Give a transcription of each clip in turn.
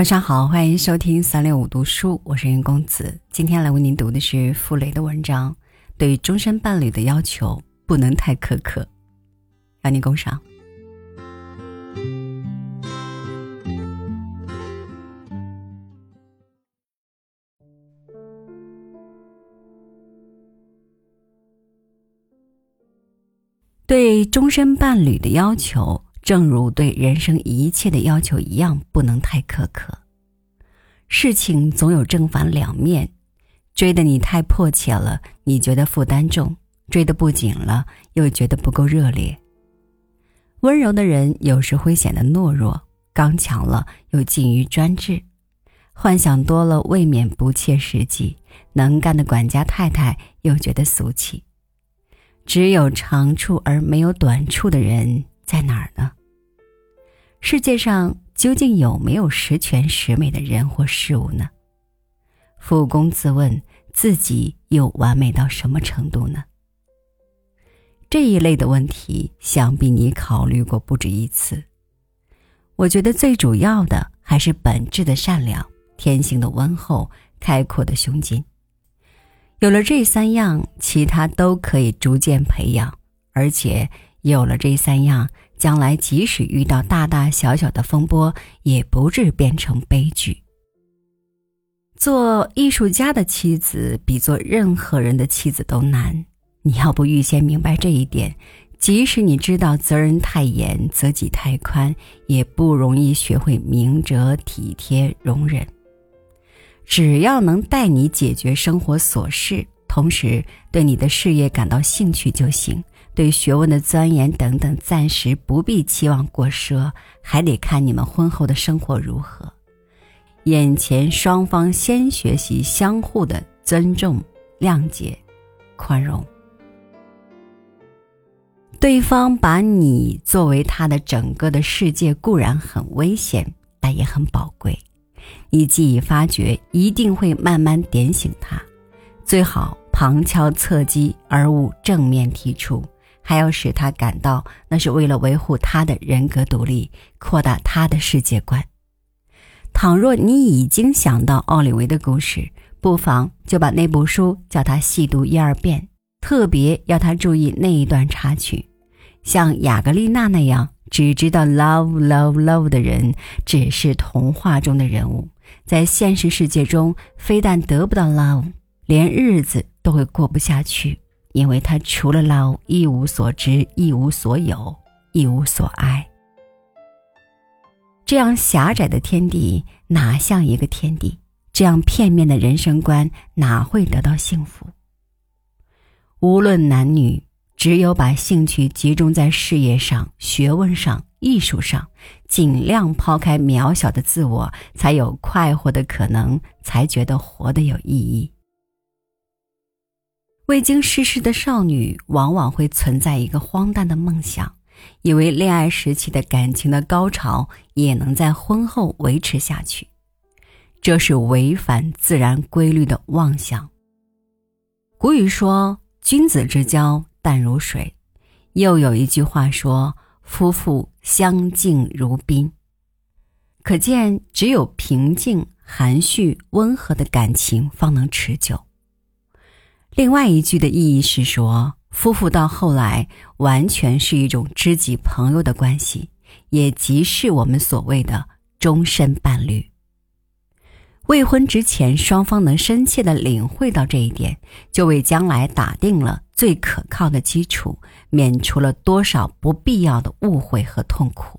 晚上好，欢迎收听三六五读书，我是云公子。今天来为您读的是傅雷的文章，对终身伴侣的要求不能太苛刻，让您共赏。对终身伴侣的要求。正如对人生一切的要求一样，不能太苛刻。事情总有正反两面，追的你太迫切了，你觉得负担重；追的不紧了，又觉得不够热烈。温柔的人有时会显得懦弱，刚强了又近于专制，幻想多了未免不切实际。能干的管家太太又觉得俗气。只有长处而没有短处的人。在哪儿呢？世界上究竟有没有十全十美的人或事物呢？复公自问，自己又完美到什么程度呢？这一类的问题，想必你考虑过不止一次。我觉得最主要的还是本质的善良、天性的温厚、开阔的胸襟。有了这三样，其他都可以逐渐培养，而且。有了这三样，将来即使遇到大大小小的风波，也不至变成悲剧。做艺术家的妻子比做任何人的妻子都难。你要不预先明白这一点，即使你知道责任太严，责己太宽，也不容易学会明哲、体贴、容忍。只要能带你解决生活琐事，同时对你的事业感到兴趣就行。对学问的钻研等等，暂时不必期望过奢，还得看你们婚后的生活如何。眼前双方先学习相互的尊重、谅解、宽容。对方把你作为他的整个的世界，固然很危险，但也很宝贵。你既已发觉，一定会慢慢点醒他。最好旁敲侧击，而勿正面提出。还要使他感到，那是为了维护他的人格独立，扩大他的世界观。倘若你已经想到奥利维的故事，不妨就把那部书叫他细读一二遍，特别要他注意那一段插曲。像雅格丽娜那样只知道 love love love 的人，只是童话中的人物，在现实世界中，非但得不到 love，连日子都会过不下去。因为他除了 love 一无所知，一无所有，一无所爱。这样狭窄的天地，哪像一个天地？这样片面的人生观，哪会得到幸福？无论男女，只有把兴趣集中在事业上、学问上、艺术上，尽量抛开渺小的自我，才有快活的可能，才觉得活得有意义。未经世事的少女，往往会存在一个荒诞的梦想，以为恋爱时期的感情的高潮也能在婚后维持下去，这是违反自然规律的妄想。古语说：“君子之交淡如水。”又有一句话说：“夫妇相敬如宾。”可见，只有平静、含蓄、温和的感情方能持久。另外一句的意义是说，夫妇到后来完全是一种知己朋友的关系，也即是我们所谓的终身伴侣。未婚之前，双方能深切的领会到这一点，就为将来打定了最可靠的基础，免除了多少不必要的误会和痛苦。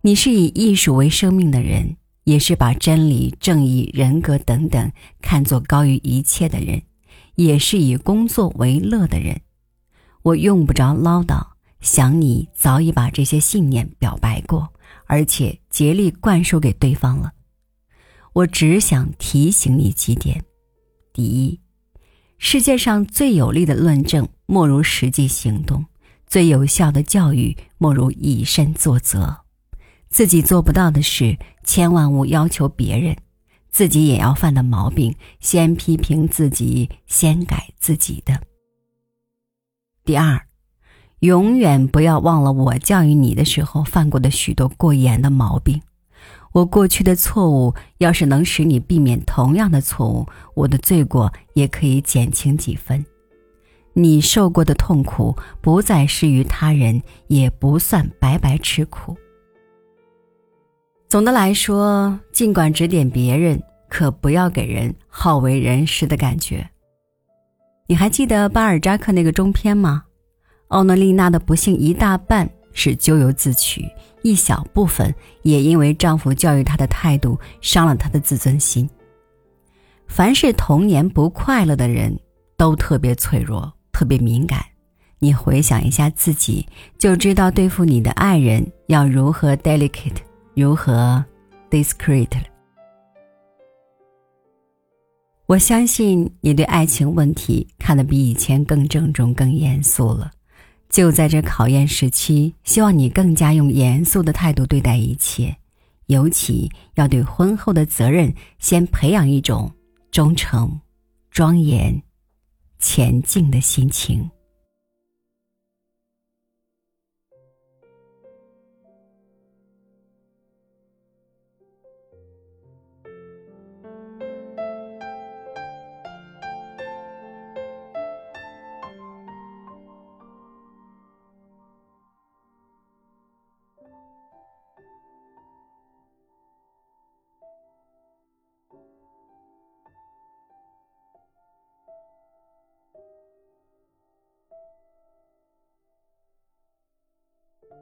你是以艺术为生命的人。也是把真理、正义、人格等等看作高于一切的人，也是以工作为乐的人。我用不着唠叨，想你早已把这些信念表白过，而且竭力灌输给对方了。我只想提醒你几点：第一，世界上最有力的论证莫如实际行动，最有效的教育莫如以身作则。自己做不到的事，千万勿要求别人；自己也要犯的毛病，先批评自己，先改自己的。第二，永远不要忘了我教育你的时候犯过的许多过严的毛病。我过去的错误，要是能使你避免同样的错误，我的罪过也可以减轻几分。你受过的痛苦，不再施于他人，也不算白白吃苦。总的来说，尽管指点别人，可不要给人好为人师的感觉。你还记得巴尔扎克那个中篇吗？奥诺丽娜的不幸一大半是咎由自取。一小部分也因为丈夫教育她的态度伤了她的自尊心。凡是童年不快乐的人，都特别脆弱，特别敏感。你回想一下自己，就知道对付你的爱人要如何 delicate，如何 discreet 了。我相信你对爱情问题看得比以前更郑重、更严肃了。就在这考验时期，希望你更加用严肃的态度对待一切，尤其要对婚后的责任先培养一种忠诚、庄严、前进的心情。